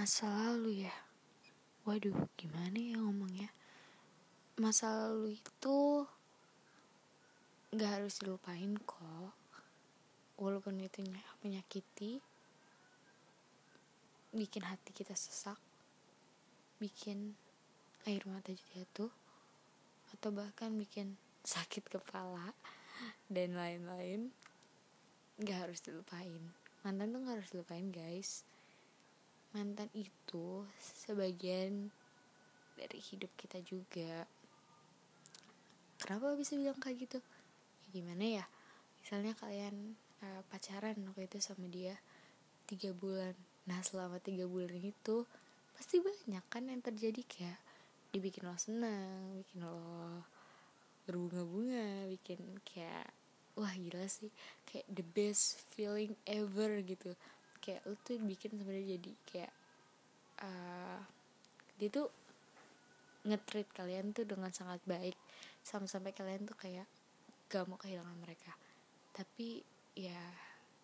masa lalu ya. Waduh gimana ya ngomongnya? Masa lalu itu gak harus dilupain kok. Walaupun itu menyakiti bikin hati kita sesak bikin air mata jatuh atau bahkan bikin sakit kepala dan lain-lain gak harus dilupain. Mantan tuh gak harus dilupain guys mantan itu sebagian dari hidup kita juga. Kenapa bisa bilang kayak gitu? Ya gimana ya? Misalnya kalian uh, pacaran waktu itu sama dia tiga bulan. Nah selama tiga bulan itu pasti banyak kan yang terjadi kayak dibikin lo senang bikin lo berbunga-bunga bikin kayak wah gila sih. Kayak the best feeling ever gitu kayak lu tuh bikin sebenarnya jadi kayak uh, dia tuh ngetrit kalian tuh dengan sangat baik. Sampai-sampai kalian tuh kayak gak mau kehilangan mereka. Tapi ya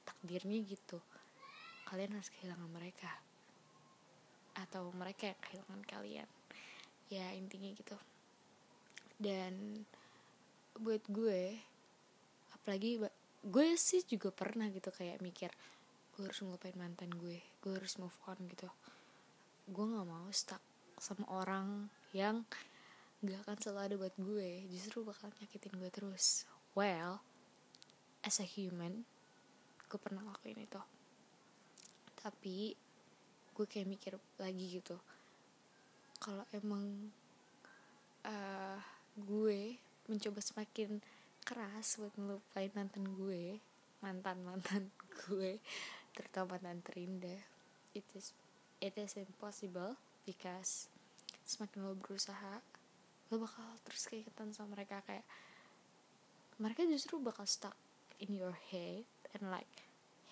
takdirnya gitu. Kalian harus kehilangan mereka. Atau mereka yang kehilangan kalian. Ya intinya gitu. Dan buat gue apalagi gue sih juga pernah gitu kayak mikir gue harus ngelupain mantan gue gue harus move on gitu. Gue nggak mau stuck sama orang yang gak akan selalu ada buat gue justru bakal nyakitin gue terus. Well as a human gue pernah lakuin itu. Tapi gue kayak mikir lagi gitu. Kalau emang uh, gue mencoba semakin keras buat ngelupain mantan gue mantan mantan gue terutama mantan terindah it is it is impossible because semakin lo berusaha lo bakal terus keingetan sama mereka. Kayak mereka justru bakal stuck in your head and like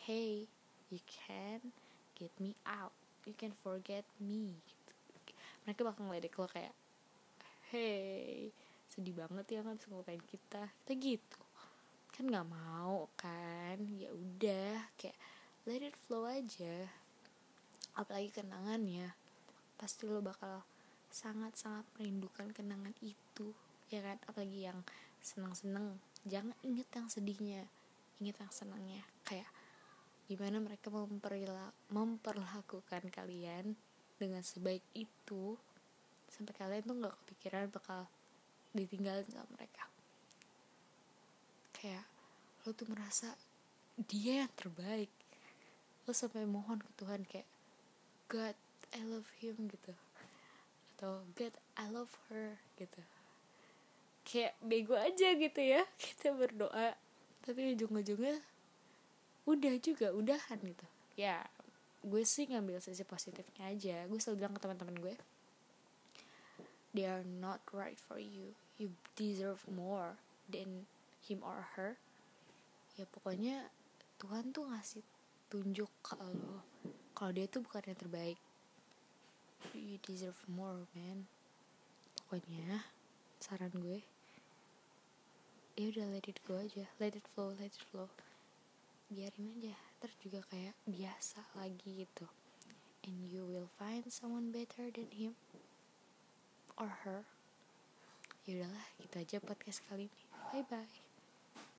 hey you can get me out. You can forget me. Mereka bakal ngeledek lo kayak hey sedih banget ya nggak bisa ngelupain kita. Kita gitu. Kan nggak mau kan? Ya udah kayak let it flow aja. Apalagi kenangannya. Pasti lo bakal sangat-sangat merindukan kenangan itu ya kan? Apalagi yang senang-senang jangan inget yang sedihnya. Inget yang senangnya kayak gimana mereka memperla memperlakukan kalian dengan sebaik itu sampai kalian tuh nggak kepikiran bakal ditinggalin sama mereka. Kayak lo tuh merasa dia yang terbaik lo sampai mohon ke Tuhan kayak God I love him gitu. Atau God I love her gitu. Kayak bego aja gitu ya kita berdoa. Tapi ujung-ujungnya udah juga udahan gitu. Ya gue sih ngambil sisi positifnya aja. Gue selalu bilang ke teman-teman gue they are not right for you. You deserve more than him or her. Ya pokoknya Tuhan tuh ngasih tunjuk kalau kalau dia tuh bukan yang terbaik. You deserve more man. Pokoknya saran gue ya udah let it go aja. Let it flow let it flow. Biarin aja. Terus juga kayak biasa lagi gitu. And you will find someone better than him or her. Ya udahlah gitu aja podcast kali ini. Bye bye